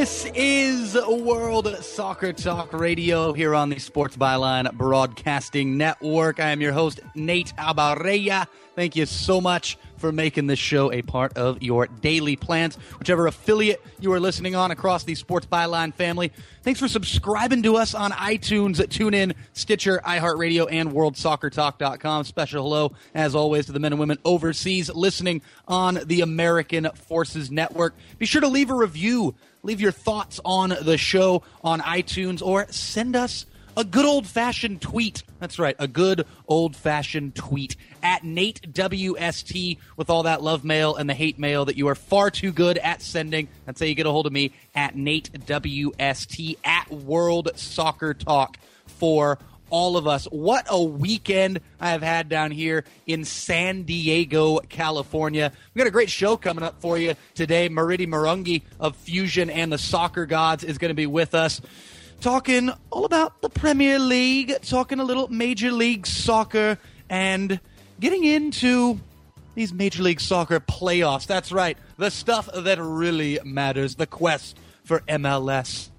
This is World Soccer Talk Radio here on the Sports Byline Broadcasting Network. I am your host, Nate Abaurrea. Thank you so much for making this show a part of your daily plans. Whichever affiliate you are listening on across the Sports Byline family, thanks for subscribing to us on iTunes, TuneIn, Stitcher, iHeartRadio, and WorldSoccerTalk.com. Special hello, as always, to the men and women overseas listening on the American Forces Network. Be sure to leave a review leave your thoughts on the show on iTunes or send us a good old fashioned tweet. That's right, a good old fashioned tweet at Nate WST with all that love mail and the hate mail that you are far too good at sending. That's how you get a hold of me at Nate WST at World Soccer Talk for all of us. What a weekend I have had down here in San Diego, California. We got a great show coming up for you today. Maridi Marungi of Fusion and the Soccer Gods is going to be with us. Talking all about the Premier League, talking a little Major League Soccer, and getting into these Major League Soccer playoffs. That's right, the stuff that really matters, the quest for MLS.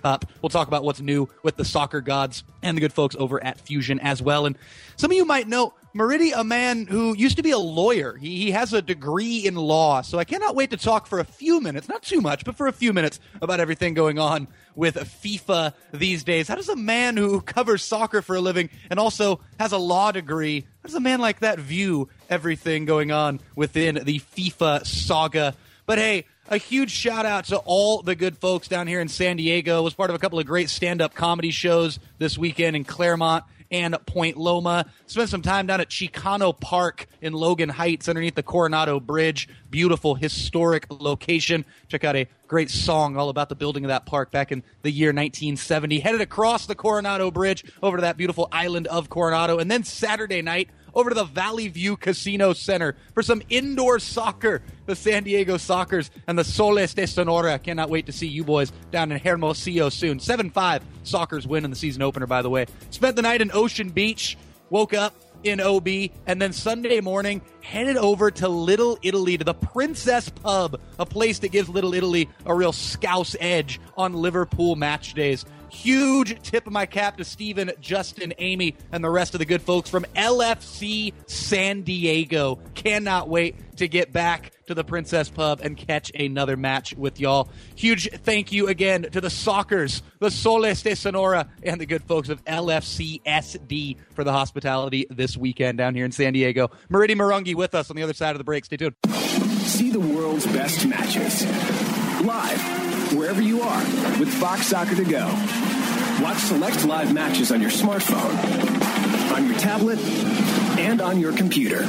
Cup. We'll talk about what's new with the soccer gods and the good folks over at Fusion as well. And some of you might know Maridi, a man who used to be a lawyer. He, he has a degree in law. So I cannot wait to talk for a few minutes, not too much, but for a few minutes about everything going on with FIFA these days. How does a man who covers soccer for a living and also has a law degree, how does a man like that view everything going on within the FIFA saga? But hey, a huge shout out to all the good folks down here in San Diego. Was part of a couple of great stand up comedy shows this weekend in Clairemont and Point Loma. Spent some time down at Chicano Park in Logan Heights underneath the Coronado Bridge. Beautiful historic location. Check out a great song all about the building of that park back in the year 1970. Headed across the Coronado Bridge over to that beautiful island of Coronado. And then Saturday night, over to the Valley View Casino Center for some indoor soccer. The San Diego Sockers and the Soles de Sonora. Cannot wait to see you boys down in Hermosillo soon. 7 5 Sockers win in the season opener, by the way. Spent the night in Ocean Beach. Woke up in OB, and then Sunday morning headed over to Little Italy to the Princess Pub, a place that gives Little Italy a real scouse edge on Liverpool match days. Huge tip of my cap to Steven, Justin, Amy, and the rest of the good folks from LFC San Diego. Cannot wait to get back to the Princess Pub and catch another match with y'all. Huge thank you again to the Sockers, the Soles de Sonora, and the good folks of LFC SD for the hospitality this weekend down here in San Diego. Maridi Marungi with us on the other side of the break. Stay tuned. See the world's best matches live wherever you are with Fox Soccer to go. Watch select live matches on your smartphone, on your tablet, and on your computer.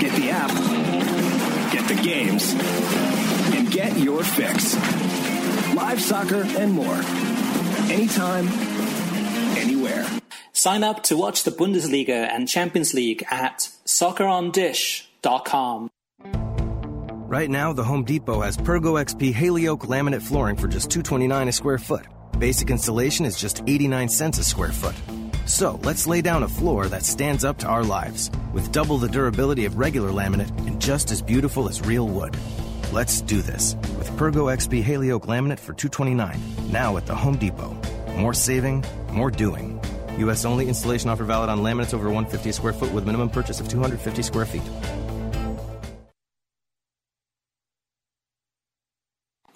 Get the app, get the games, and get your fix. Live soccer and more. Anytime, anywhere. Sign up to watch the Bundesliga and Champions League at soccerondish.com. Right now, the Home Depot has Pergo XP Haley-Oak laminate flooring for just 229 a square foot. Basic installation is just 89 cents a square foot. So let's lay down a floor that stands up to our lives with double the durability of regular laminate and just as beautiful as real wood. Let's do this with Pergo XP Haley-Oak laminate for 229 now at the Home Depot. More saving, more doing. U.S. only. Installation offer valid on laminates over 150 square foot with minimum purchase of 250 square feet.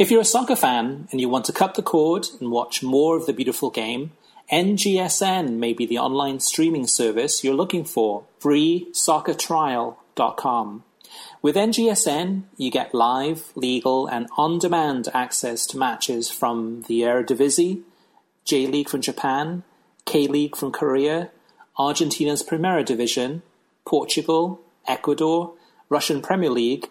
If you're a soccer fan and you want to cut the cord and watch more of the beautiful game, NGSN may be the online streaming service you're looking for. FreeSoccerTrial.com. With NGSN, you get live, legal, and on demand access to matches from the Eredivisie, J League from Japan, K League from Korea, Argentina's Primera Division, Portugal, Ecuador, Russian Premier League,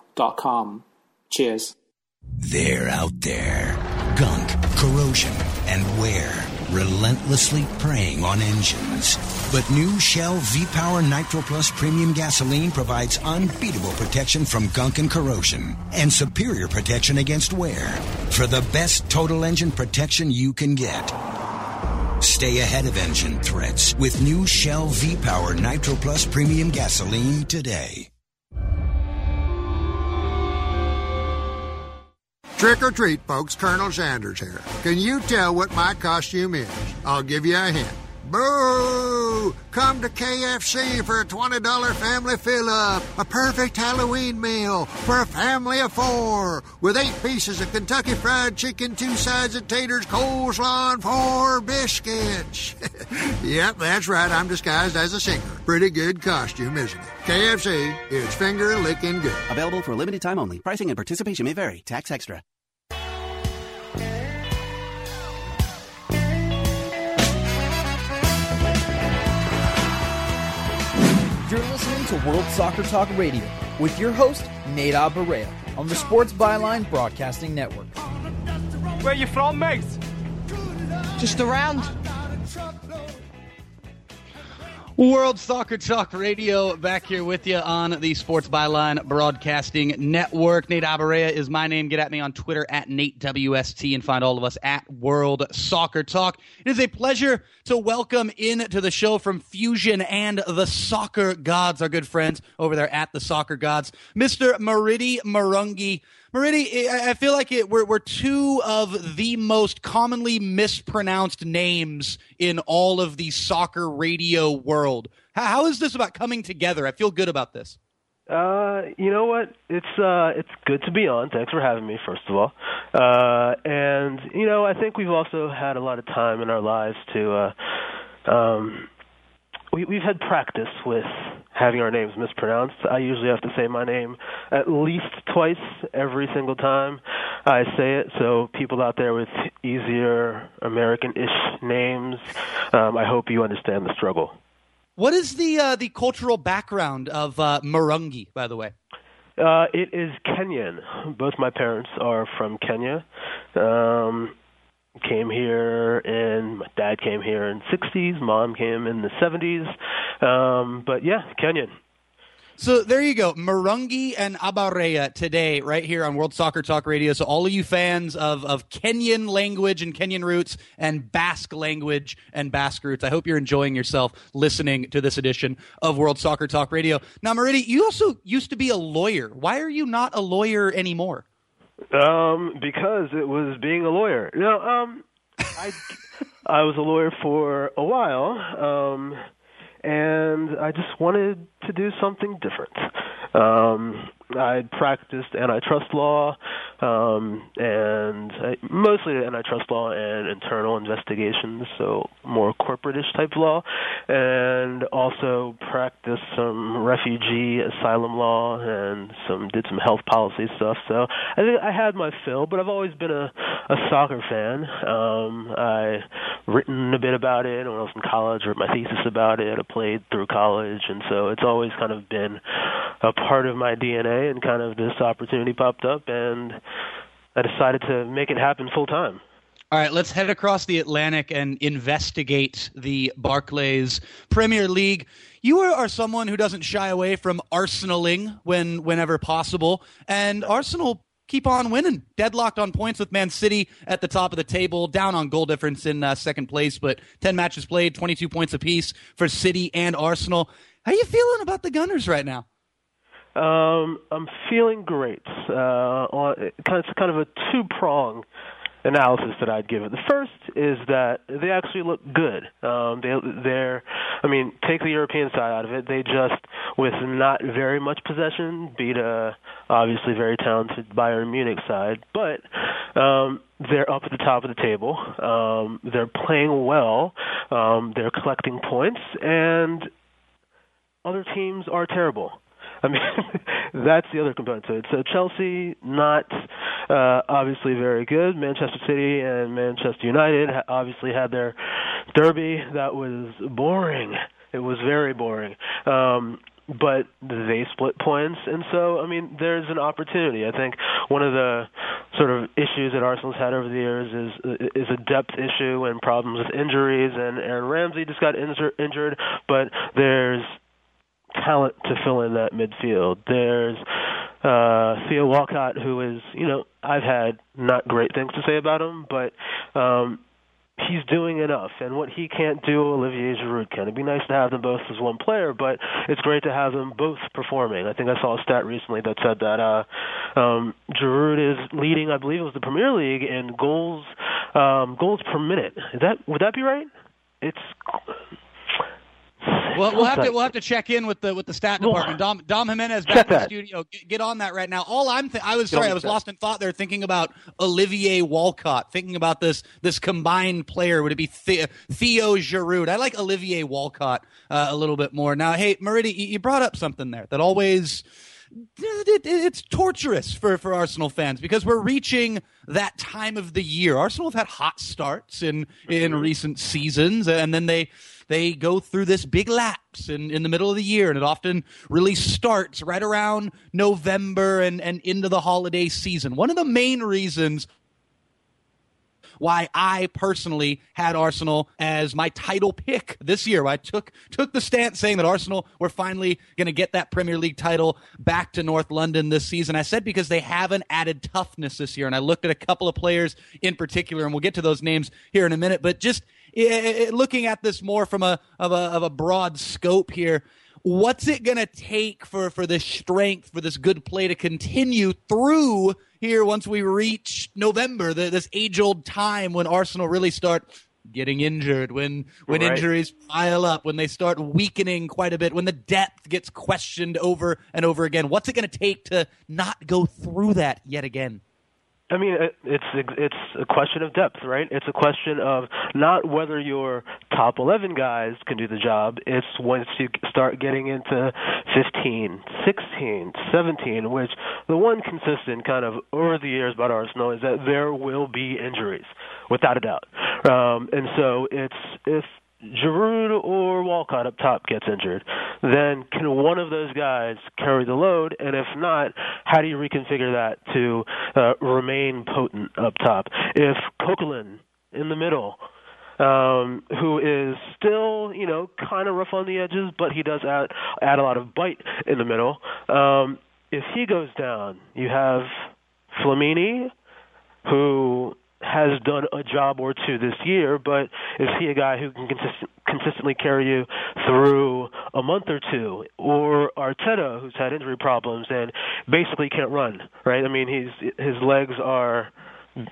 Cheers. They're out there. Gunk, corrosion, and wear relentlessly preying on engines. But new Shell V-Power Nitro Plus Premium Gasoline provides unbeatable protection from gunk and corrosion and superior protection against wear for the best total engine protection you can get. Stay ahead of engine threats with new Shell V-Power Nitro Plus Premium Gasoline today. Trick or treat, folks. Colonel Sanders here. Can you tell what my costume is? I'll give you a hint. Boo! Come to KFC for a $20 family fill up. A perfect Halloween meal for a family of four. With eight pieces of Kentucky Fried Chicken, two sides of taters, coleslaw, and four biscuits. yep, that's right. I'm disguised as a singer. Pretty good costume, isn't it? KFC, it's finger licking good. Available for a limited time only. Pricing and participation may vary. Tax extra. To World Soccer Talk Radio with your host, Nate Barea, on the Sports Byline Broadcasting Network. Where you from, mate? Just around. World Soccer Talk Radio back here with you on the Sports Byline Broadcasting Network. Nate Abaurrea is my name. Get at me on Twitter at NateWST and find all of us at World Soccer Talk. It is a pleasure to welcome in to the show from Fusion and the Soccer Gods, our good friends over there at the Soccer Gods, Mr. Maridi Marungi. Maridi, I feel like it, we're, we're two of the most commonly mispronounced names in all of the soccer radio world. How, how is this about coming together? I feel good about this. Uh, you know what? It's uh, it's good to be on. Thanks for having me, first of all. Uh, and you know, I think we've also had a lot of time in our lives to uh, um, we, we've had practice with having our names mispronounced. I usually have to say my name at least twice every single time I say it. So people out there with easier American-ish names, um, I hope you understand the struggle. What is the uh, the cultural background of uh, Marungi, by the way? Uh, it is Kenyan. Both my parents are from Kenya. Um, came here and my dad came here in 60s mom came in the 70s um but yeah kenyan so there you go, Marungi and Abaurrea today, right here on World Soccer Talk Radio. So all of you fans of, of Kenyan language and Kenyan roots and Basque language and Basque roots, I hope you're enjoying yourself listening to this edition of World Soccer Talk Radio. Now, Maridi, you also used to be a lawyer. Why are you not a lawyer anymore? Um, because it was being a lawyer. Know, um, I I was a lawyer for a while, um, and I just wanted to do something different. Um, I practiced antitrust law, um, and I, mostly antitrust law and internal investigations, so more corporate-ish type law, and also practiced some refugee asylum law and some did some health policy stuff. So I think I had my fill, but I've always been a, a soccer fan. Um, I written a bit about it when I was in college, wrote my thesis about it. I played through college, and so it's always kind of been a part of my DNA and kind of this opportunity popped up and I decided to make it happen full time. All right, let's head across the Atlantic and investigate the Barclays Premier League. You are, someone who doesn't shy away from arsenaling when whenever possible, and Arsenal keep on winning. Deadlocked on points with Man City at the top of the table, down on goal difference in uh, second place, but 10 matches played, 22 points apiece for City and Arsenal. How are you feeling about the Gunners right now? Um, I'm feeling great. Uh, it's kind of a two prong analysis that I'd give it. The first is that they actually look good. Um, they, they're, I mean, take the European side out of it. They just, with not very much possession, beat a obviously very talented Bayern Munich side, but um, they're up at the top of the table. Um, they're playing well. Um, they're collecting points, and other teams are terrible. I mean, that's the other component to it. So Chelsea, not uh, obviously very good. Manchester City and Manchester United obviously had their derby. That was boring. It was very boring. Um, but they split points, and so I mean, there's an opportunity. I think one of the sort of issues that Arsenal's had over the years is is a depth issue and problems with injuries. And Aaron Ramsey just got injur- injured, but there's talent to fill in that midfield. There's uh, Theo Walcott, who is, you know, I've had not great things to say about him, but um, he's doing enough. And what he can't do, Olivier Giroud can. It'd be nice to have them both as one player, but it's great to have them both performing. I think I saw a stat recently that said that uh, um, Giroud is leading, I believe it was the Premier League, in goals um, goals per minute. Is that would that be right? It's well, we'll have to we'll have to check in with the with the stat department. Dom Dom Jimenez back in the studio. Get, get, on that right now. All I'm th- I was sorry, I was lost in thought there, thinking about Olivier Walcott, thinking about this this combined player. Would it be the- Theo Giroud? I like Olivier Walcott uh, a little bit more. Now, hey, Maridi, you brought up something there that always it's torturous for, for Arsenal fans because we're reaching that time of the year. Arsenal have had hot starts in in mm-hmm. recent seasons, and then they they go through this big lapse in, in the middle of the year, and it often really starts right around November and, and into the holiday season. One of the main reasons why I personally had Arsenal as my title pick this year. I took took the stance saying that Arsenal were finally going to get that Premier League title back to North London this season. I said because they haven't added toughness this year, and I looked at a couple of players in particular, and we'll get to those names here in a minute. But just it, it, looking at this more from a of a of a broad scope here what's it going to take for for this strength for this good play to continue through here once we reach November, the, this age old time when Arsenal really start getting injured, when when right. injuries pile up, when they start weakening quite a bit, when the depth gets questioned over and over again. What's it going to take to not go through that yet again? I mean, it's it's a question of depth, right? It's a question of not whether your top 11 guys can do the job. It's once you start getting into 15, 16, 17, which the one consistent kind of over the years about Arsenal is that there will be injuries, without a doubt. Um, and so it's if Giroud or Walcott up top gets injured, then can one of those guys carry the load? And if not, how do you reconfigure that to uh, remain potent up top? If Coquelin in the middle, um, who is still, you know, kind of rough on the edges, but he does add add a lot of bite in the middle. Um, if he goes down, you have Flamini, who has done a job or two this year, but is he a guy who can consist- consistently carry you through a month or two? Or Arteta, who's had injury problems and basically can't run, right? I mean, he's his legs are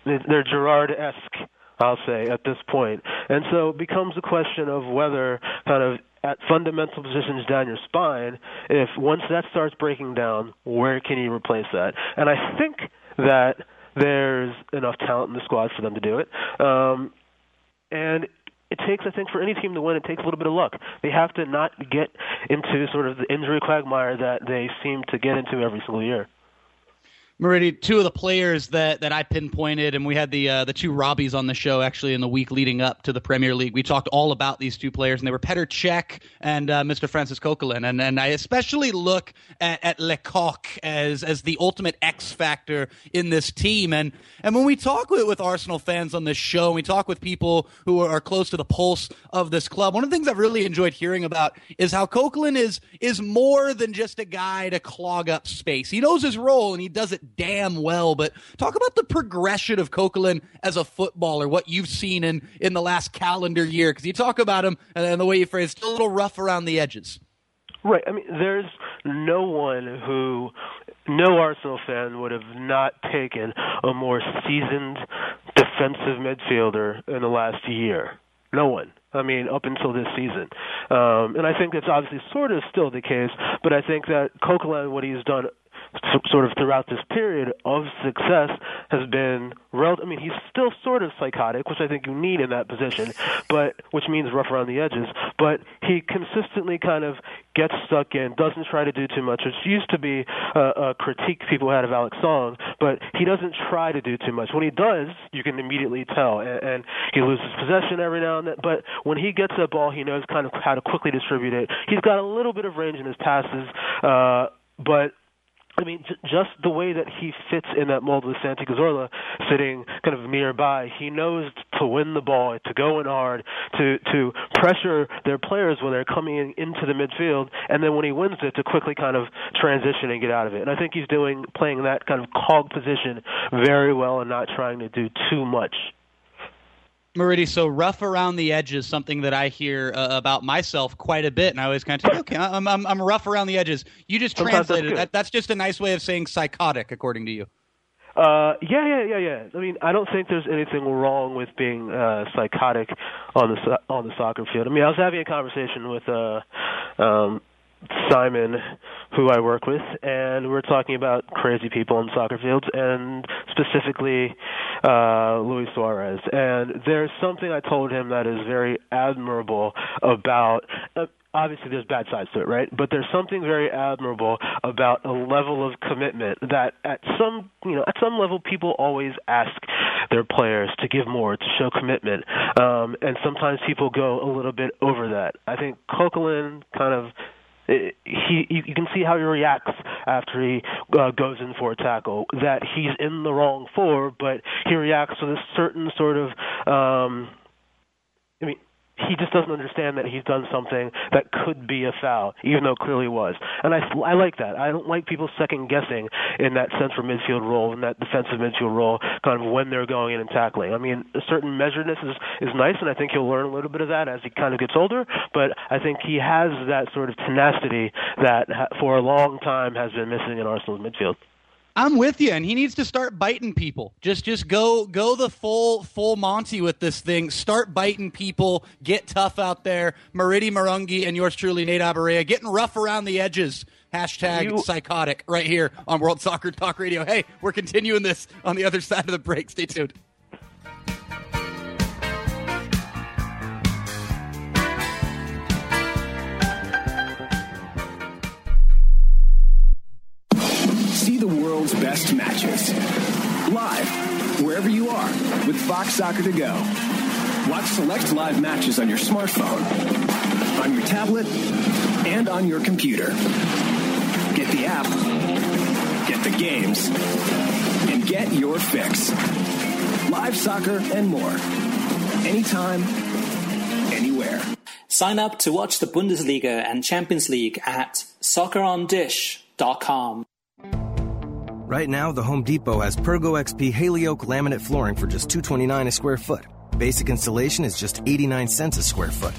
they're Gerrard-esque, I'll say, at this point, and so it becomes a question of whether kind of at fundamental positions down your spine, if once that starts breaking down, where can you replace that? And I think that there's enough talent in the squad for them to do it. Um, and it takes, I think, for any team to win, it takes a little bit of luck. They have to not get into sort of the injury quagmire that they seem to get into every single year. Maridi, two of the players that, that I pinpointed, and we had the uh, the two Robbies on the show actually in the week leading up to the Premier League. We talked all about these two players, and they were Petr Cech and uh, Mr. Francis Coquelin. And and I especially look at, at Lecoq as as the ultimate X factor in this team. And and when we talk with, with Arsenal fans on this show, we talk with people who are, are close to the pulse of this club. One of the things I've really enjoyed hearing about is how Coquelin is is more than just a guy to clog up space. He knows his role and he does it damn well. But talk about the progression of Coquelin as a footballer, what you've seen in, in the last calendar year. Because you talk about him and, and the way you phrase it, a little rough around the edges. Right. I mean, there's no one who, no Arsenal fan would have not taken a more seasoned defensive midfielder in the last year. No one. I mean, up until this season. Um, and I think that's obviously sort of still the case, but I think that Coquelin, what he's done sort of throughout this period of success has been rel- I mean he's still sort of psychotic which I think you need in that position but which means rough around the edges but he consistently kind of gets stuck in doesn't try to do too much which used to be a, a critique people had of Alex Song but he doesn't try to do too much. When he does you can immediately tell and, and he loses possession every now and then but when he gets that ball he knows kind of how to quickly distribute it. He's got a little bit of range in his passes uh but I mean, just the way that he fits in that mold with Santi Cazorla sitting kind of nearby, he knows to win the ball, to go in hard, to to pressure their players when they're coming in, into the midfield, and then when he wins it, to quickly kind of transition and get out of it. And I think he's doing playing that kind of cog position very well and not trying to do too much. Maridi, so rough around the edges, something that I hear uh, about myself quite a bit, and I always kind of think, okay, I'm, I'm, I'm rough around the edges. You just Sometimes translated good. that. That's just a nice way of saying psychotic, according to you. Uh, yeah, yeah, yeah, yeah. I mean, I don't think there's anything wrong with being uh, psychotic on the on the soccer field. I mean, I was having a conversation with uh, um, Simon, who I work with, and we we're talking about crazy people on soccer fields, and specifically uh, Luis Suarez. And there's something I told him that is very admirable about. Uh, obviously there's bad sides to it, right? But there's something very admirable about a level of commitment that at some, you know, at some level people always ask their players to give more, to show commitment. Um and sometimes people go a little bit over that. I think Coquelin kind of he you you can see how he reacts after he uh, goes in for a tackle that he's in the wrong for but he reacts with a certain sort of um I mean he just doesn't understand that he's done something that could be a foul, even though it clearly was. And I, I like that. I don't like people second guessing in that central midfield role, in that defensive midfield role, kind of when they're going in and tackling. I mean, a certain measuredness is is nice, and I think he'll learn a little bit of that as he kind of gets older. But I think he has that sort of tenacity that ha- for a long time has been missing in Arsenal's midfield. I'm with you, and he needs to start biting people. Just, just go, go the full, full Monty with this thing. Start biting people. Get tough out there. Maridi Marungi and yours truly, Nate Abaurrea, getting rough around the edges. Hashtag You- psychotic right here on World Soccer Talk Radio. Hey, we're continuing this on the other side of the break. Stay tuned. World's best matches live wherever you are with Fox Soccer to go. Watch select live matches on your smartphone, on your tablet, and on your computer. Get the app, get the games, and get your fix. Live soccer and more. Anytime, anywhere. Sign up to watch the Bundesliga and Champions League at soccerondish.com. Right now, the Home Depot has Pergo XP Haley-Oak laminate flooring for just 229 a square foot. Basic installation is just 89 cents a square foot.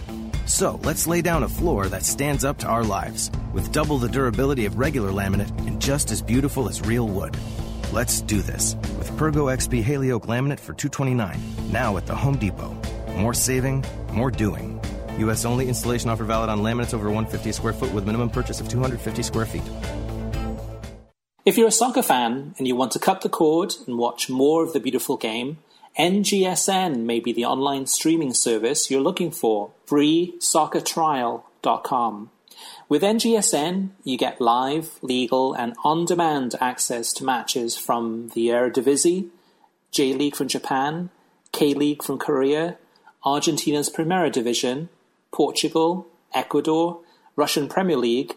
So let's lay down a floor that stands up to our lives, with double the durability of regular laminate and just as beautiful as real wood. Let's do this with Pergo XP Haley-Oak laminate for 229, now at the Home Depot. More saving, more doing. U.S. only installation offer valid on laminates over 150 square foot with minimum purchase of 250 square feet. If you're a soccer fan and you want to cut the cord and watch more of the beautiful game, NGSN may be the online streaming service you're looking for. FreeSoccerTrial.com. With NGSN, you get live, legal, and on demand access to matches from the Eredivisie, J League from Japan, K League from Korea, Argentina's Primera Division, Portugal, Ecuador, Russian Premier League,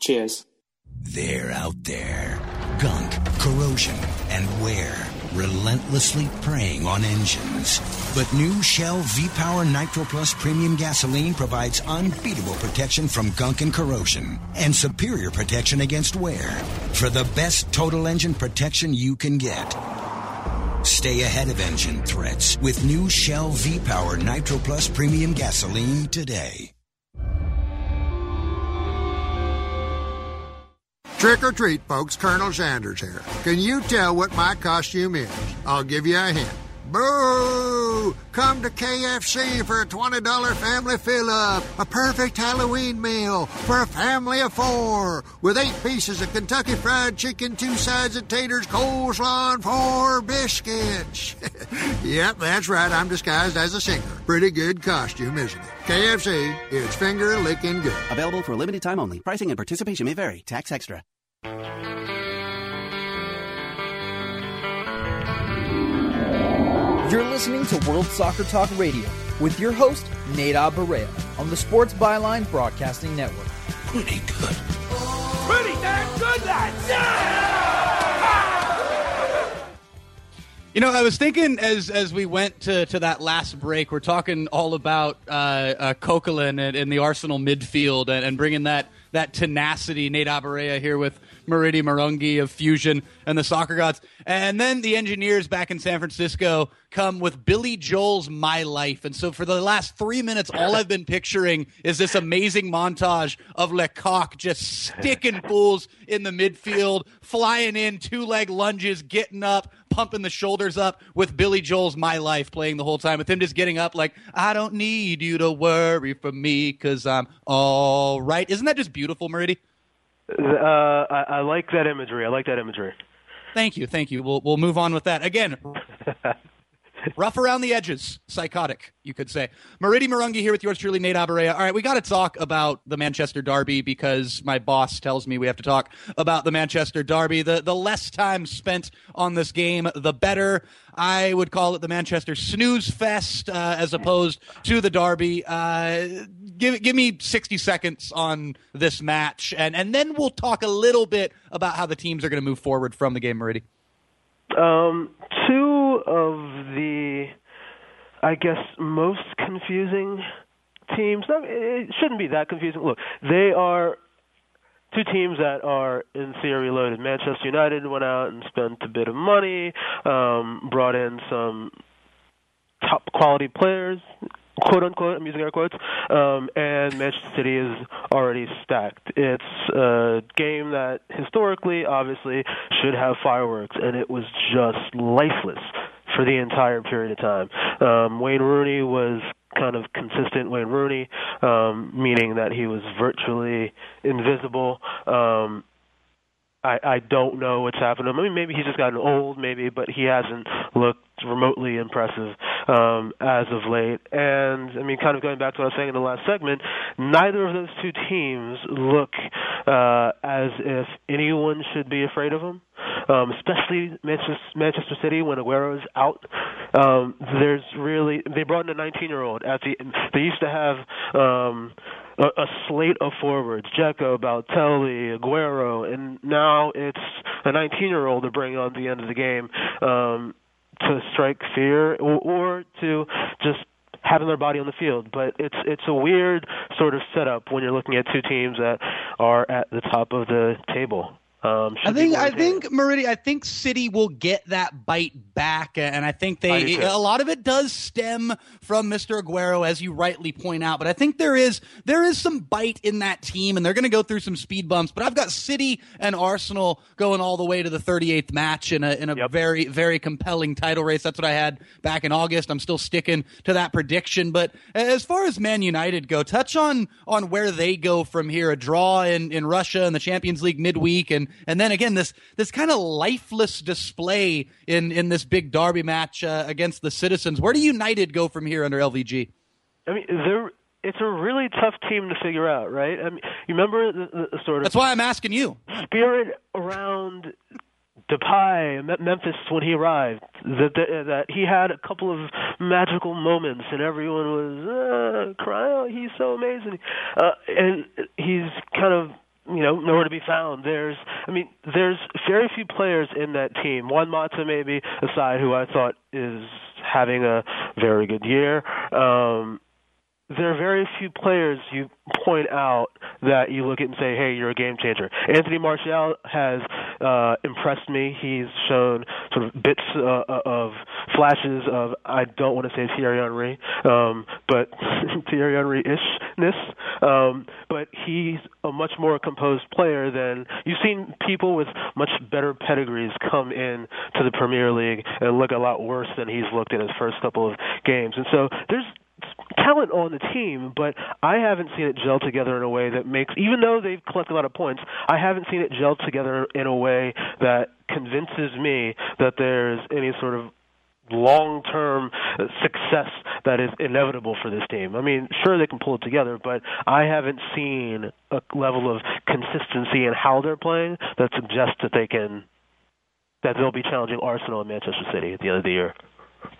Cheers. They're out there. Gunk, corrosion, and wear. Relentlessly preying on engines. But new Shell V-Power Nitro Plus Premium Gasoline provides unbeatable protection from gunk and corrosion. And superior protection against wear. For the best total engine protection you can get. Stay ahead of engine threats with new Shell V-Power Nitro Plus Premium Gasoline today. Trick or treat, folks. Colonel Sanders here. Can you tell what my costume is? I'll give you a hint. Boo! Come to KFC for a $20 family fill up. A perfect Halloween meal for a family of four. With eight pieces of Kentucky Fried Chicken, two sides of taters, coleslaw, and four biscuits. yep, that's right. I'm disguised as a singer. Pretty good costume, isn't it? KFC, it's finger licking good. Available for a limited time only. Pricing and participation may vary. Tax extra. You're listening to World Soccer Talk Radio with your host, Nada Barea, on the Sports Byline Broadcasting Network. Pretty good. Pretty damn good, lads! You know, I was thinking as as we went to, to that last break, we're talking all about uh, uh, Coquelin and, and the Arsenal midfield and, and bringing that that tenacity. Nate Abaurrea here with Maridi Marungi of Fusion and the Soccer Gods. And then the engineers back in San Francisco come with Billy Joel's My Life. And so for the last three minutes, all I've been picturing is this amazing montage of Lecoq just sticking fools in the midfield, flying in, two leg lunges, getting up, pumping the shoulders up with Billy Joel's My Life playing the whole time, with him just getting up like, I don't need you to worry for me because I'm all right. Isn't that just beautiful, Maridi? Uh, I, I like that imagery. I like that imagery. Thank you, thank you. We'll we'll move on with that again. Rough around the edges, psychotic, you could say. Maridi Marungi here with yours truly, Nate Abaurrea. All right, we got to talk about the Manchester Derby because my boss tells me we have to talk about the Manchester Derby. The the less time spent on this game, the better. I would call it the Manchester Snooze Fest uh, as opposed to the Derby. Uh, give give me sixty seconds on this match, and and then we'll talk a little bit about how the teams are going to move forward from the game, Maridi. Um, two of the, I guess, most confusing teams. It shouldn't be that confusing. Look, they are two teams that are in theory loaded. Manchester United went out and spent a bit of money, um, brought in some top quality players, quote unquote. I'm using air quotes. Um, and Manchester City is already stacked. It's a game that historically, obviously, should have fireworks, and it was just lifeless for the entire period of time. Um, Wayne Rooney was kind of consistent Wayne Rooney, um, meaning that he was virtually invisible. Um, I, I don't know what's happened to him. I mean, maybe he's just gotten old, maybe, but he hasn't looked remotely impressive um, as of late. And I mean, kind of going back to what I was saying in the last segment, neither of those two teams look uh, as if anyone should be afraid of them. Um, especially Manchester, Manchester City when Aguero's out. Um, there's really they brought in a 19 year old at the. They used to have. Um, a, slate of forwards, Dzeko, Balotelli, Aguero, and now it's a 19-year-old to bring on the end of the game um, to strike fear or, or to just having their body on the field. But it's it's a weird sort of setup when you're looking at two teams that are at the top of the table. Um, I think I think Maridi, I think City will get that bite back, and I think they I a lot of it does stem from Mr. Aguero, as you rightly point out. But I think there is there is some bite in that team, and they're going to go through some speed bumps. But I've got City and Arsenal going all the way to the 38th match in a in a Yep. very very compelling title race. That's what I had back in August. I'm still sticking to that prediction. But as far as Man United go, touch on on where they go from here. A draw in, in Russia in the Champions League midweek, and and then again this this kind of lifeless display in in this big derby match uh, against the Citizens. Where do United go from here under LVG? I mean, they're it's a really tough team to figure out, right? I mean, you remember the, the, the sort of That's why I'm asking you. spirit around Depay, Memphis when he arrived. That, that that he had a couple of magical moments, and everyone was uh, crying, "Oh, he's so amazing!" Uh, and he's kind of you know nowhere to be found. There's, I mean, there's very few players in that team. Juan Mata maybe aside, who I thought is having a very good year. Um, there are very few players you point out that you look at and say, "Hey, you're a game changer." Anthony Martial has uh, impressed me. He's shown sort of bits uh, of flashes of I don't want to say Thierry Henry, um, but Thierry Henry-ishness. Um, but he's a much more composed player than you've seen people with much better pedigrees come in to the Premier League and look a lot worse than he's looked in his first couple of games. And so there's talent on the team, but I haven't seen it gel together in a way that makes, even though they've collected a lot of points, I haven't seen it gel together in a way that convinces me that there's any sort of long term success that is inevitable for this team. I mean, sure they can pull it together, but I haven't seen a level of consistency in how they're playing that suggests that they can that they'll be challenging Arsenal and Manchester City at the end of the year.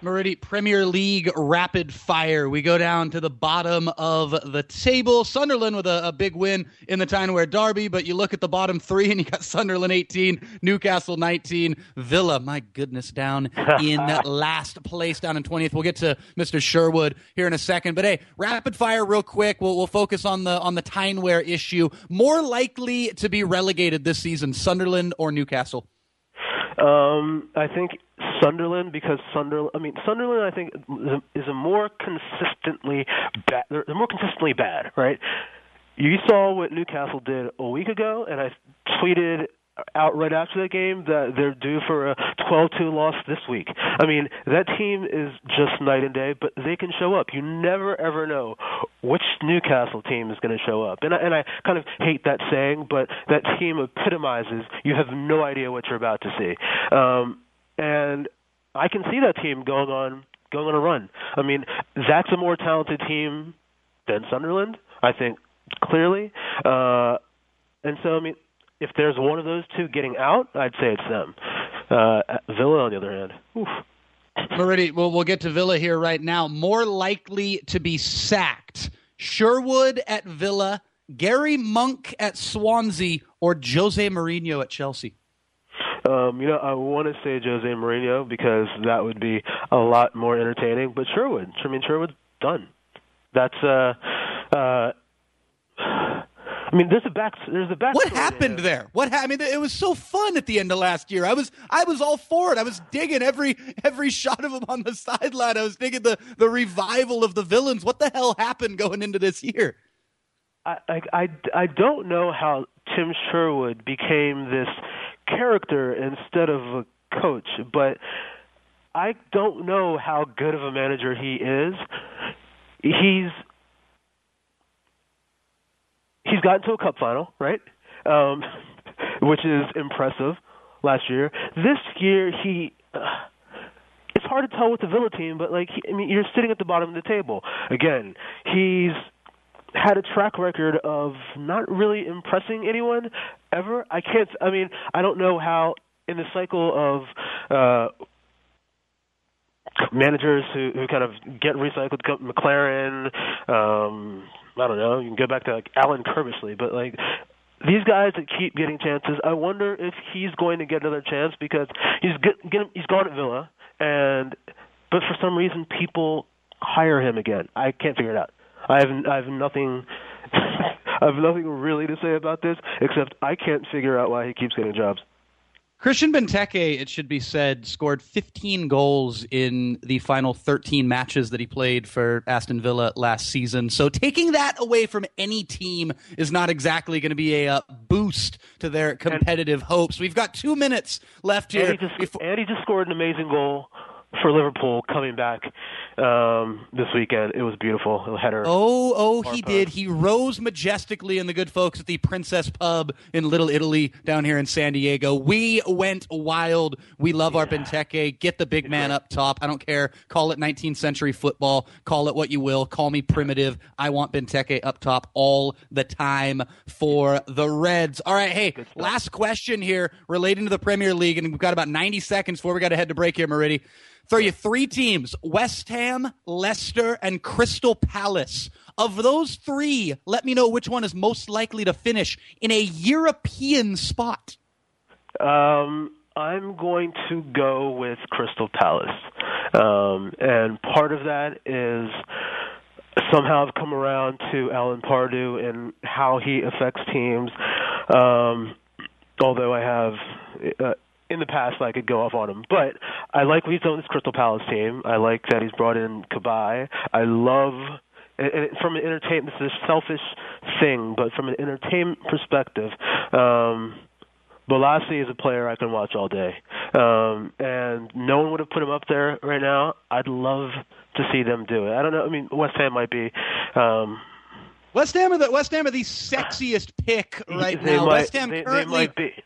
Maridi Premier League rapid fire. We go down to the bottom of the table. Sunderland with a, a big win in the Tyne-Wear Derby, but you look at the bottom three and you got Sunderland 18, Newcastle 19, Villa, my goodness, down in last place, down in 20th. We'll get to Mr. Sherwood here in a second, but hey, rapid fire real quick. We'll, we'll focus on the on the Tyne-Wear issue. More likely to be relegated this season, Sunderland or Newcastle? Um, I think Sunderland because Sunderland. I mean, Sunderland. I think is a, more consistently bad. They're, more consistently bad, right? You saw what Newcastle did a week ago, and I tweeted out right after that game that they're due for a 12-2 loss this week. I mean, that team is just night and day, but they can show up. You never ever know which Newcastle team is going to show up. And I, and I kind of hate that saying, but that team epitomizes you have no idea what you're about to see. Um, and I can see that team going on going on a run. I mean, that's a more talented team than Sunderland, I think clearly. Uh, and so I mean, if there's one of those two getting out, I'd say it's them. Uh, Villa, on the other hand, oof. Well, we'll get to Villa here right now. More likely to be sacked: Sherwood at Villa, Gary Monk at Swansea, or Jose Mourinho at Chelsea. Um, you know, I want to say Jose Mourinho because that would be a lot more entertaining. But Sherwood, I mean, Sherwood's done. That's uh, uh, I mean, there's a back. There's a back. What happened there? What happened? It was so fun at the end of last year. I was I was all for it. I was digging every every shot of him on the sideline. I was digging the the revival of the villains. What the hell happened going into this year? I I I, I don't know how Tim Sherwood became this character instead of a coach, but I don't know how good of a manager he is. He's he's gotten to a cup final, right? Um, which is impressive last year. This year, he. Uh, it's hard to tell with the Villa team, but like, I mean, you're sitting at the bottom of the table. Again, he's had a track record of not really impressing anyone ever. I can't. I mean, I don't know how in the cycle of. uh managers who who kind of get recycled McClaren um I don't know, you can go back to like Alan Curbishley, but like these guys that keep getting chances, I wonder if he's going to get another chance because he's get, get, he's gone at Villa, and but for some reason people hire him again. I can't figure it out. I have I have nothing. I have nothing really to say about this except I can't figure out why he keeps getting jobs. Christian Benteke, it should be said, scored 15 goals in the final 13 matches that he played for Aston Villa last season. So taking that away from any team is not exactly going to be a uh, boost to their competitive hopes. We've got two minutes left here. And he just, and he just scored an amazing goal for Liverpool coming back um, this weekend. It was beautiful. Header. Oh, oh, he did. He rose majestically in the good folks at the Princess Pub in Little Italy down here in San Diego. We went wild. We love our Benteke. Get the big man up top. I don't care. Call it 19th century football. Call it what you will. Call me primitive. I want Benteke up top all the time for the Reds. All right, hey, last question here relating to the Premier League, and we've got about 90 seconds before we got to head to break here, Maridi. Throw you three teams West Ham, Leicester, and Crystal Palace. Of those three, let me know which one is most likely to finish in a European spot. Um, I'm going to go with Crystal Palace. Um, and part of that is somehow I've come around to Alan Pardew and how he affects teams. Um, although I have. Uh, in the past I could go off on him. But I like what he's done with this Crystal Palace team. I like that he's brought in Cabaye. I love and, from an entertainment this is a selfish thing, but from an entertainment perspective, um Bolasie is a player I can watch all day. Um and no one would have put him up there right now. I'd love to see them do it. I don't know I mean West Ham might be um West Ham are the West Ham are the sexiest pick right now. Might, West Ham they, currently they.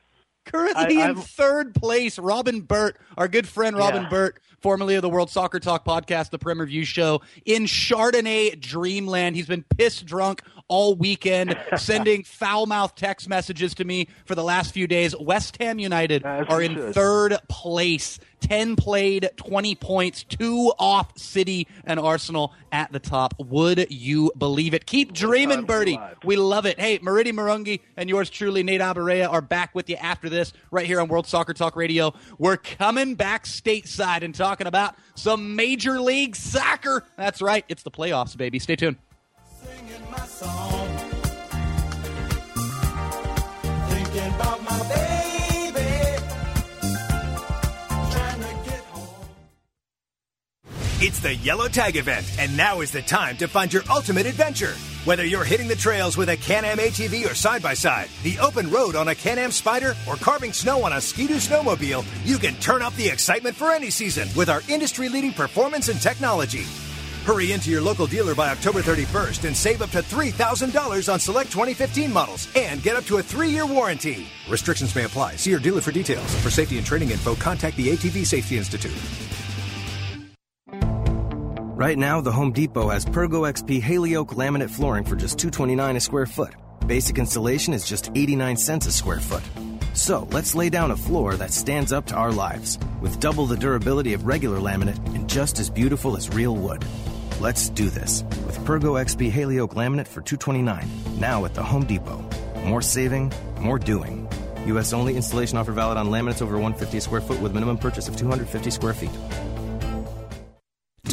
Currently I- in third place, Robin Burt, our good friend Robin Yeah. Burt, formerly of the World Soccer Talk podcast, the Prim Review Show, in Chardonnay Dreamland. He's been piss drunk all weekend, sending foul mouth text messages to me for the last few days. West Ham United As are in third place. 10 played, 20 points, two off City and Arsenal at the top. Would you believe it? Keep dreaming, Birdie. We love it. Hey, Maridi Marungi and yours truly, Nate Abaurrea, are back with you after this right here on World Soccer Talk Radio. We're coming back stateside and talking about some Major League Soccer. That's right. It's the playoffs, baby. Stay tuned. It's the Yellow Tag event, and now is the time to find your ultimate adventure. Whether you're hitting the trails with a Can-Am ATV or side-by-side, the open road on a Can-Am Spyder, or carving snow on a Ski-Doo snowmobile, you can turn up the excitement for any season with our industry-leading performance and technology. Hurry into your local dealer by October 31st and save up to $3,000 on select 2015 models and get up to a three-year warranty. Restrictions may apply. See your dealer for details. For safety and training info, contact the ATV Safety Institute. Right now, the Home Depot has Pergo XP Haley-Oak laminate flooring for just 229 a square foot. Basic installation is just 89 cents a square foot. So let's lay down a floor that stands up to our lives with double the durability of regular laminate and just as beautiful as real wood. Let's do this with Pergo XP Haley-Oak laminate for 229 now at the Home Depot. More saving, more doing. U.S. only installation offer valid on laminates over 150 square foot with minimum purchase of 250 square feet.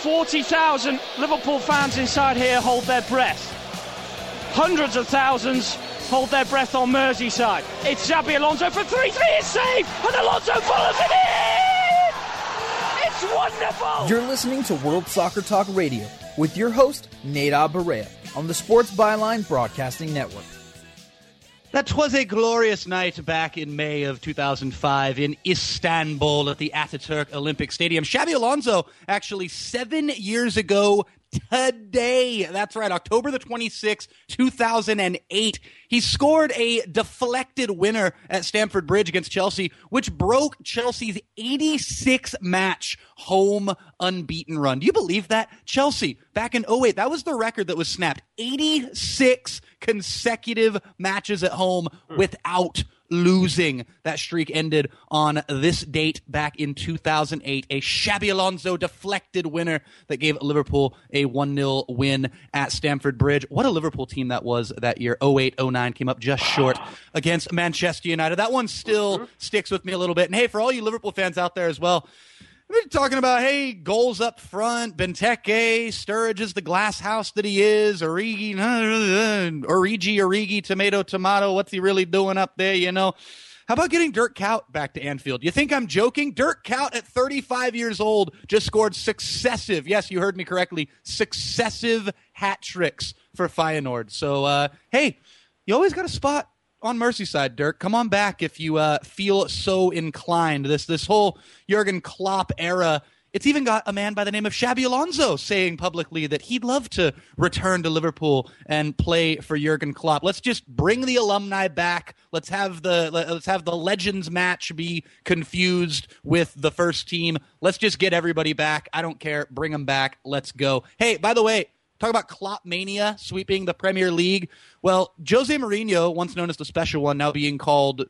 Forty thousand Liverpool fans inside here hold their breath. Hundreds of thousands hold their breath on Merseyside. It's Xabi Alonso for 3 3. It's safe! And Alonso follows it in! It's wonderful! You're listening to World Soccer Talk Radio with your host, Nate Abaurrea, on the Sports Byline Broadcasting Network. That was a glorious night back in May of 2005 in Istanbul at the Ataturk Olympic Stadium. Xabi Alonso, actually seven years ago today. That's right, October the 26th, 2008. He scored a deflected winner at Stamford Bridge against Chelsea, which broke Chelsea's 86 match home unbeaten run. Do you believe that? Chelsea, back in 08, that was the record that was snapped. 86 consecutive matches at home hmm. without losing. That streak ended on this date back in 2008. A Xabi Alonso deflected winner that gave Liverpool a 1 0 win at Stamford Bridge. What a Liverpool team that was that year. 08 09 came up just short against Manchester United. That one still sticks with me a little bit. And hey, for all you Liverpool fans out there as well, we're talking about, hey, goals up front, Benteke, Sturridge is the glass house that he is, Origi, Origi, Origi, tomato, tomato, what's he really doing up there, you know? How about getting Dirk Kuyt back to Anfield? You think I'm joking? Dirk Kuyt at 35 years old just scored successive, yes, you heard me correctly, successive hat tricks for Feyenoord. So, uh, hey, you always got a spot on Merseyside, Dirk. Come on back if you uh, feel so inclined. This this whole Jurgen Klopp era. It's even got a man by the name of Xabi Alonso saying publicly that he'd love to return to Liverpool and play for Jurgen Klopp. Let's just bring the alumni back. Let's have the let's have the legends match be confused with the first team. Let's just get everybody back. I don't care. Bring them back. Let's go. Hey, by the way, Talk about Klopp mania sweeping the Premier League. Well, Jose Mourinho, once known as the special one, now being called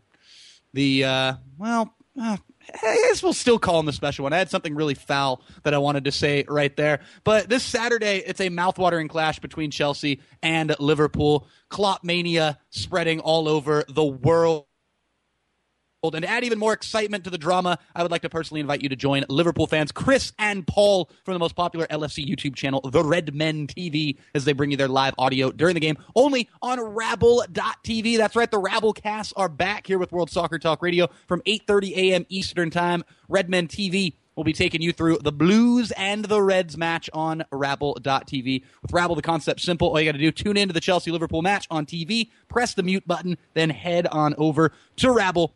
the uh, well, uh, I guess we'll still call him the special one. I had something really foul that I wanted to say right there. But this Saturday, it's a mouthwatering clash between Chelsea and Liverpool. Klopp mania spreading all over the world. And to add even more excitement to the drama, I would like to personally invite you to join Liverpool fans Chris and Paul from the most popular LFC YouTube channel, The Redmen TV, as they bring you their live audio during the game only on Rabble.tv. That's right, the Rabble casts are back here with World Soccer Talk Radio from 8.30 a.m. Eastern Time. Redmen TV will be taking you through the Blues and the Reds match on Rabble.tv. With Rabble, the concept's simple. All you got to do, tune into the Chelsea Liverpool match on TV, press the mute button, then head on over to Rabble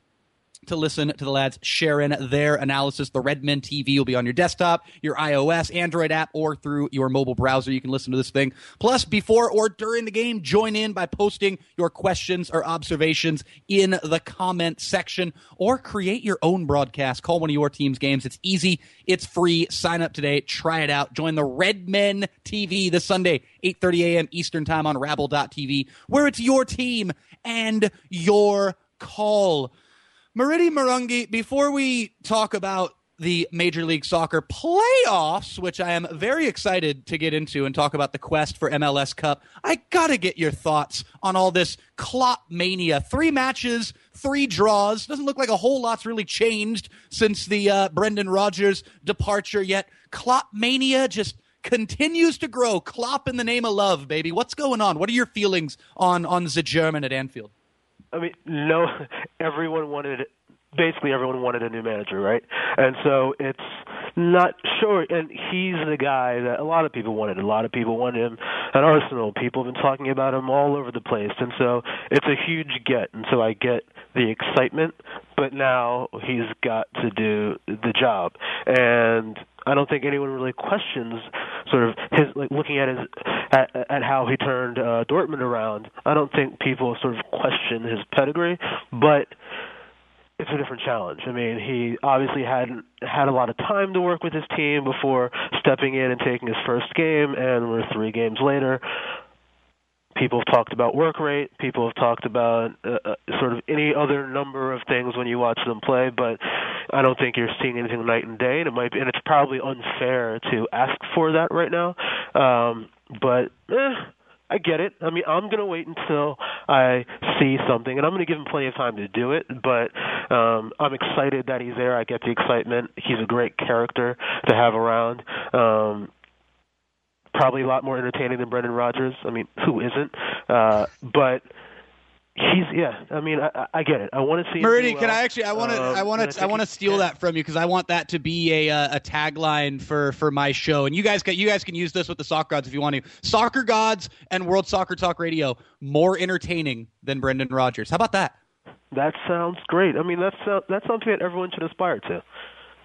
to listen to the lads sharing their analysis. The Redmen TV will be on your desktop, your iOS, Android app, or through your mobile browser. You can listen to this thing. Plus, before or during the game, join in by posting your questions or observations in the comment section or create your own broadcast. Call one of your team's games. It's easy. It's free. Sign up today. Try it out. Join the Redmen TV this Sunday, 8.30 a.m. Eastern Time on Rabble.tv, where it's your team and your call. Maridi Marungi, before we talk about the Major League Soccer playoffs, which I am very excited to get into and talk about the quest for MLS Cup, I gotta get your thoughts on all this Klopp mania. Three matches, three draws. Doesn't look like a whole lot's really changed since the uh, Brendan Rodgers departure yet. Klopp mania just continues to grow. Klopp in the name of love, baby. What's going on? What are your feelings on on the German at Anfield? I mean, no, everyone wanted basically everyone wanted a new manager, right? And so it's not sure. And he's the guy that a lot of people wanted. A lot of people wanted him at Arsenal. People have been talking about him all over the place, and so it's a huge get. And so I get the excitement, but now he's got to do the job, and I don't think anyone really questions sort of his like looking at his at, at how he turned uh, Dortmund around. I don't think people sort of question his pedigree, but it's a different challenge. I mean, he obviously hadn't had a lot of time to work with his team before stepping in and taking his first game, and we're three games later. People have talked about work rate. People have talked about uh, uh, sort of any other number of things when you watch them play, but I don't think you're seeing anything night and day. And it might be, and it's probably unfair to ask for that right now. Um, but eh, I get it. I mean, I'm going to wait until I see something, and I'm going to give him plenty of time to do it. But um, I'm excited that he's there. I get the excitement. He's a great character to have around. Um, probably a lot more entertaining than Brendan Rodgers. I mean, who isn't? Uh, but he's yeah. I mean, I, I get it. I want to see. Meridian, can well. I actually? I want to. Um, I want to. I think want to steal that from you because I want that to be a uh, a tagline for for my show. And you guys can you guys can use this with the soccer gods if you want to. Soccer gods and World Soccer Talk Radio more entertaining than Brendan Rodgers. How about that? That sounds great. I mean, that's uh, that's something that everyone should aspire to.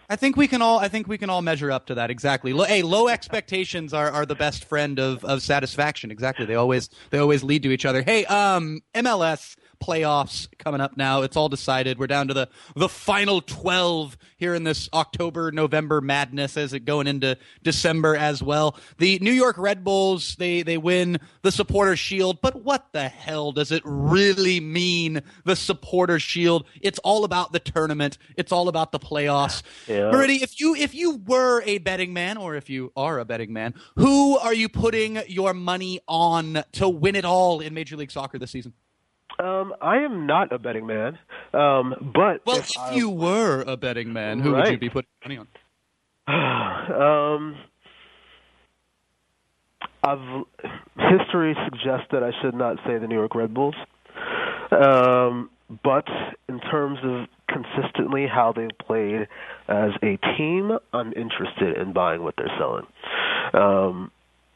I think we can all. I think we can all measure up to that. Exactly. Lo- hey, low expectations are, are the best friend of, of satisfaction. Exactly. They always they always lead to each other. Hey, um, MLS playoffs coming up now. It's all decided. We're down to the the final twelve here in this October November madness as it going into December as well. The New York Red Bulls they they win the Supporter Shield, but what the hell does it really mean? The Supporter Shield. It's all about the tournament. It's all about the playoffs. Yeah. If you if you were a betting man, or if you are a betting man, who are you putting your money on to win it all in Major League Soccer this season? Um, I am not a betting man, um, but Well, if, if I- you were a betting man, who would you be putting money on? um, I've history suggests that I should not say the New York Red Bulls. Um, but in terms of consistently how they've played as a team, I'm interested in buying what they're selling. Um,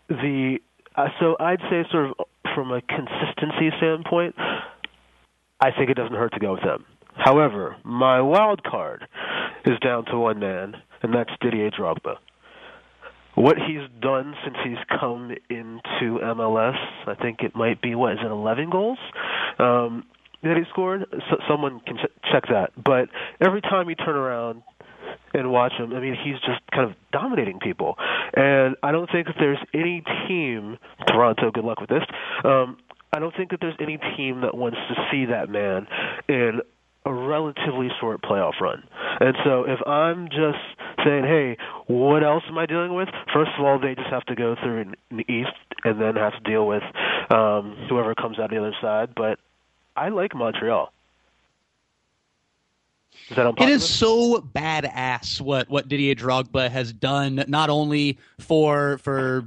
the uh, so I'd say sort of from a consistency standpoint, I think it doesn't hurt to go with them. However, my wild card is down to one man, and that's Didier Drogba. What he's done since he's come into MLS, I think it might be what is it, 11 goals um, that he scored. So, someone can ch- check that. But every time you turn around and watch him, I mean, he's just kind of dominating people. And I don't think that there's any team, Toronto, good luck with this. Um, I don't think that there's any team that wants to see that man in a relatively short playoff run. And so if I'm just saying, hey, what else am I dealing with? First of all, they just have to go through the East and then have to deal with um, whoever comes out the other side. But I like Montreal. Is that It so badass what what Didier Drogba has done, not only for for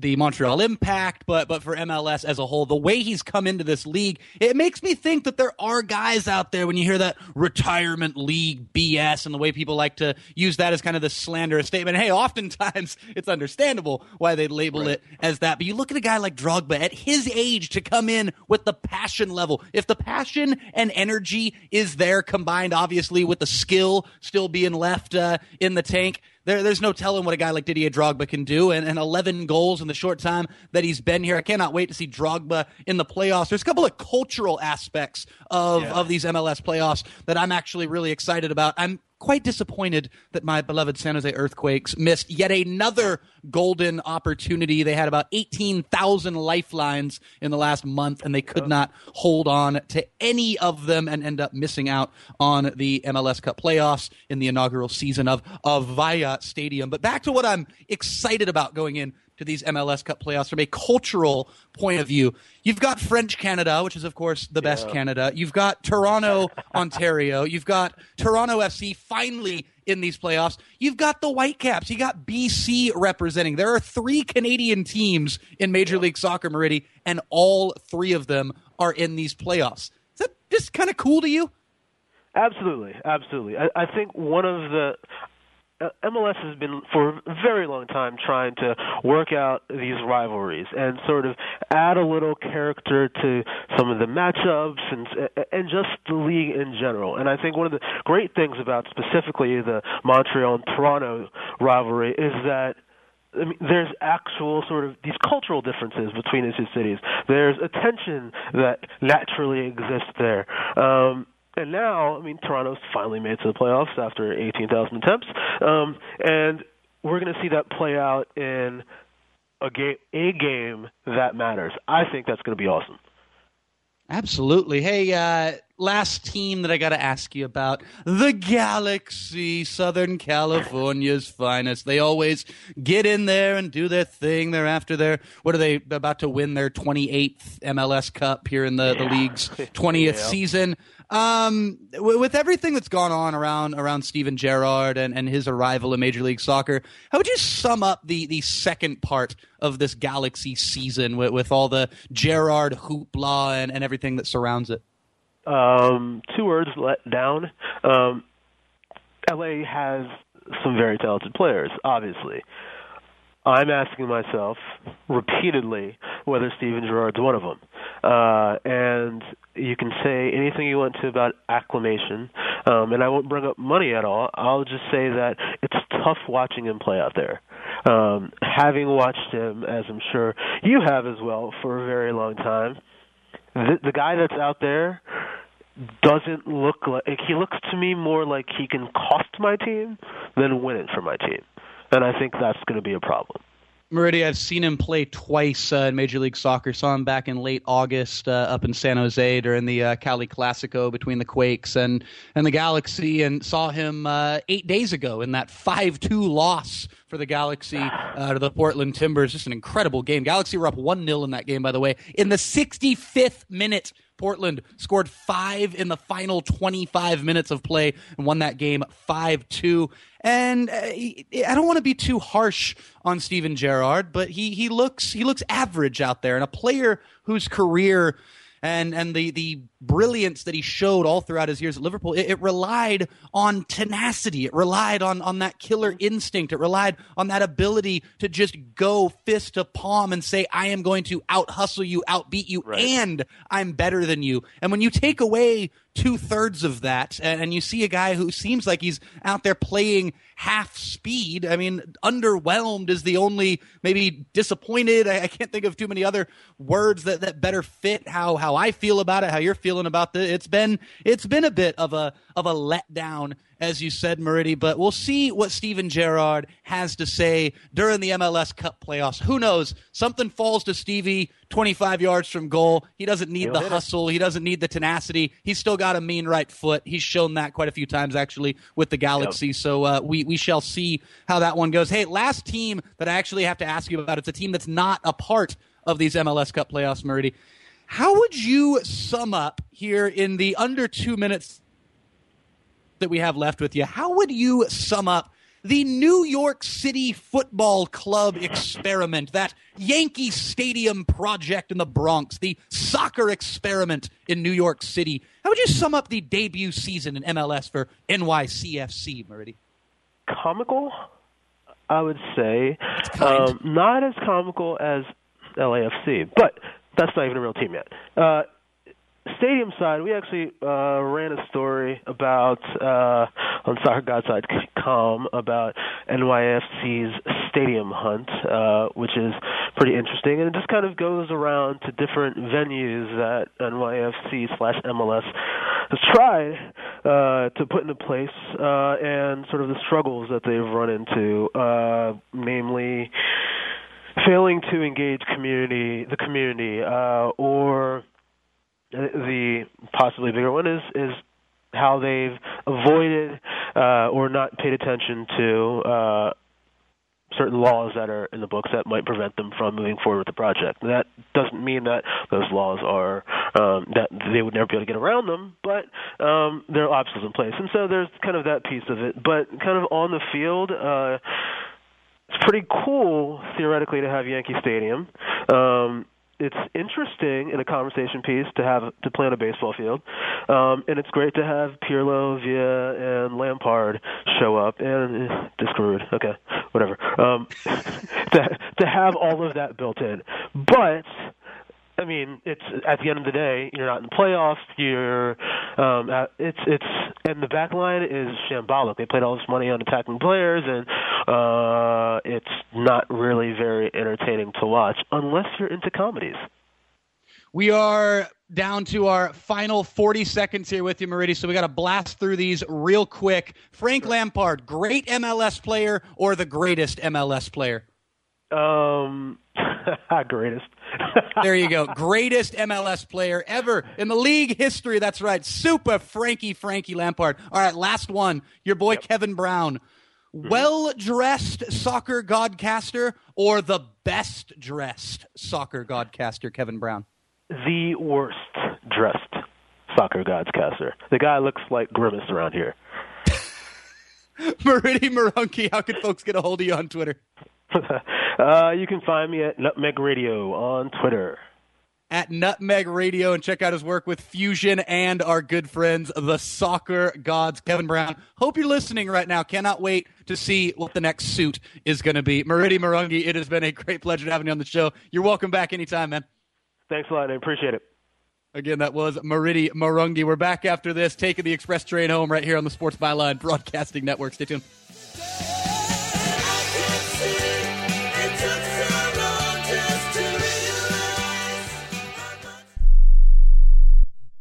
the Montreal Impact, but but for MLS as a whole. The way he's come into this league, it makes me think that there are guys out there when you hear that retirement league BS and the way people like to use that as kind of the slanderous statement. Hey, oftentimes it's understandable why they label it as that. But you look at a guy like Drogba at his age to come in with the passion level. If the passion and energy is there combined, obviously with the skill still being left uh, in the tank, there, there's no telling what a guy like Didier Drogba can do. And, and 11 goals in the short time that he's been here. I cannot wait to see Drogba in the playoffs. There's a couple of cultural aspects of, of these MLS playoffs that I'm actually really excited about. I'm quite disappointed that my beloved San Jose Earthquakes missed yet another golden opportunity. They had about 18,000 lifelines in the last month, and they could oh. not hold on to any of them and end up missing out on the MLS Cup playoffs in the inaugural season of of Avaya Stadium. But back to what I'm excited about going in to these MLS Cup playoffs from a cultural point of view. You've got French Canada, which is of course the best Canada. You've got Toronto, Ontario. You've got Toronto FC finally in these playoffs. You've got the Whitecaps. You got BC representing. There are three Canadian teams in Major League Soccer, Maridi, and all three of them are in these playoffs. Is that just kind of cool to you? Absolutely, absolutely. I, I think one of the MLS has been for a very long time trying to work out these rivalries and sort of add a little character to some of the matchups and and just the league in general. And I think one of the great things about specifically the Montreal and Toronto rivalry is that I mean, there's actual sort of these cultural differences between the two cities. There's a tension that naturally exists there. Um, and now, I mean, Toronto's finally made it to the playoffs after 18,000 attempts, um, and we're going to see that play out in a game, a game that matters. I think that's going to be awesome. Absolutely. Hey, uh, last team that I got to ask you about the Galaxy, Southern California's finest. They always get in there and do their thing. They're after their, what are they about to win their 28th MLS Cup here in the, the league's 20th Yeah. season. Um, w- with everything that's gone on around around Steven Gerrard and, and his arrival in Major League Soccer, how would you sum up the the second part of this Galaxy season with, with all the Gerrard hoopla and, and everything that surrounds it? Um, two words: let down. Um, LA has some very talented players, obviously. I'm asking myself repeatedly whether Steven Gerrard's one of them. Uh, and you can say anything you want to about acclamation, um, and I won't bring up money at all. I'll just say that it's tough watching him play out there. Um, having watched him, as I'm sure you have as well, for a very long time, the, the guy that's out there doesn't look like he looks to me more like he can cost my team than win it for my team, and I think that's going to be a problem. Meridia, I've seen him play twice uh, in Major League Soccer. Saw him back in late August uh, up in San Jose during the uh, Cali Classico between the Quakes and, and the Galaxy, and saw him uh, eight days ago in that 5 2 loss for the Galaxy uh, to the Portland Timbers. Just an incredible game. Galaxy were up 1 0 in that game, by the way. In the 65th minute, Portland scored five in the final 25 minutes of play and won that game 5 2. And uh, I don't want to be too harsh on Steven Gerrard, but he, he looks he looks average out there, and a player whose career and and the the brilliance that he showed all throughout his years at Liverpool, it, it relied on tenacity. It relied on on that killer mm-hmm. instinct. It relied on that ability to just go fist to palm and say, "I am going to out hustle you, outbeat you, and I'm better than you." And when you take away two thirds of that, and, and you see a guy who seems like he's out there playing half speed. I mean, underwhelmed is the only maybe disappointed. I, I can't think of too many other words that, that better fit how how I feel about it, how you're feeling about it. It's been it's been a bit of a of a letdown, as you said, Maridi. But we'll see what Steven Gerrard has to say during the MLS Cup playoffs. Who knows? Something falls to Stevie 25 yards from goal. He doesn't need He'll the hit it. hustle. He doesn't need the tenacity. He's still got a mean right foot. He's shown that quite a few times actually with the Galaxy. So uh, we we shall see how that one goes. Hey, last team that I actually have to ask you about. It's a team that's not a part of these MLS Cup playoffs, Maridi. How would you sum up here in the under two minutes that we have left with you? How would you sum up the New York City Football Club experiment, that Yankee Stadium project in the Bronx, the soccer experiment in New York City? How would you sum up the debut season in MLS for NYCFC, Murray? comical, I would say. Um, not as comical as LAFC, but that's not even a real team yet. Uh, stadium side, we actually uh, ran a story about uh, on SoccerGodside.com about NYFC's stadium hunt, uh, which is pretty interesting, and it just kind of goes around to different venues that NYFC slash MLS has tried uh, to put into place, uh, and sort of the struggles that they've run into, uh, namely failing to engage community, the community, uh, or the possibly bigger one is is how they've avoided uh, or not paid attention to uh, certain laws that are in the books that might prevent them from moving forward with the project. That doesn't mean that those laws are um, that they would never be able to get around them, but um, there are obstacles in place, and so there's kind of that piece of it. But kind of on the field. Uh, it's pretty cool theoretically to have Yankee Stadium. Um, it's interesting in a conversation piece to have to play on a baseball field, um, and it's great to have Pirlo, Villa, and Lampard show up and eh, Diskerud. Okay, whatever. Um, to to have all of that built in, but I mean, it's at the end of the day, you're not in the playoffs. You're, um, at, it's it's and the back line is shambolic. They played all this money on attacking players, and uh, it's not really very entertaining to watch unless you're into comedies. We are down to our final 40 seconds here with you, Maridi. So we got to blast through these real quick. Frank Lampard, great MLS player or the greatest MLS player? Um, greatest. There you go. Greatest MLS player ever in the league history. That's right. Super Frankie Frankie Lampard. All right, last one. Your boy Kevin Brown. Mm-hmm. Well dressed soccer godcaster or the best dressed soccer godcaster, Kevin Brown? The worst dressed soccer godcaster. The guy looks like Grimace around here. Maridi Marungi, how can folks get a hold of you on Twitter? uh, you can find me at Nutmeg Radio on Twitter. At Nutmeg Radio and check out his work with Fusion and our good friends, the Soccer Gods. Kevin Brown, hope you're listening right now. Cannot wait to see what the next suit is going to be. Maridi Marungi, it has been a great pleasure having you on the show. You're welcome back anytime, man. Thanks a lot. I appreciate it. Again, that was Maridi Marungi. We're back after this, taking the express train home right here on the Sports Byline Broadcasting Network. Stay tuned.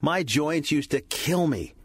My joints used to kill me.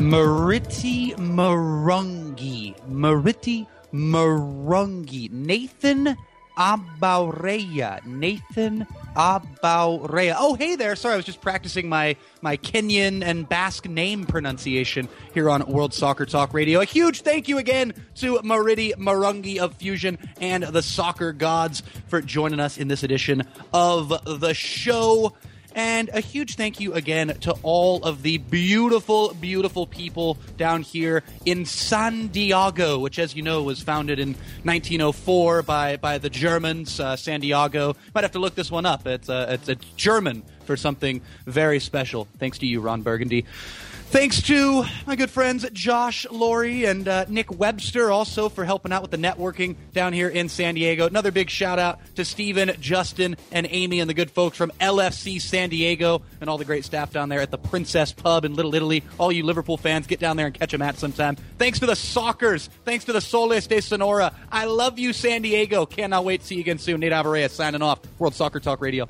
Mariti Marungi. Mariti Marungi. Nathan Abaurrea. Nathan Abaurrea. Oh, hey there. Sorry, I was just practicing my, my Kenyan and Basque name pronunciation here on World Soccer Talk Radio. A huge thank you again to Maridi Marungi of Fusion and the Soccer Gods for joining us in this edition of the show. And a huge thank you again to all of the beautiful, beautiful people down here in San Diego, which, as you know, was founded in 1904 by, by the Germans. Uh, San Diego. Might have to look this one up. It's, uh, it's, it's German for something very special. Thanks to you, Ron Burgundy. Thanks to my good friends Josh Laurie and uh, Nick Webster also for helping out with the networking down here in San Diego. Another big shout out to Steven, Justin, and Amy and the good folks from LFC San Diego and all the great staff down there at the Princess Pub in Little Italy. All you Liverpool fans, get down there and catch a match sometime. Thanks to the Sockers. Thanks to the Soles de Sonora. I love you, San Diego. Cannot wait to see you again soon. Nate Abaurrea signing off. World Soccer Talk Radio.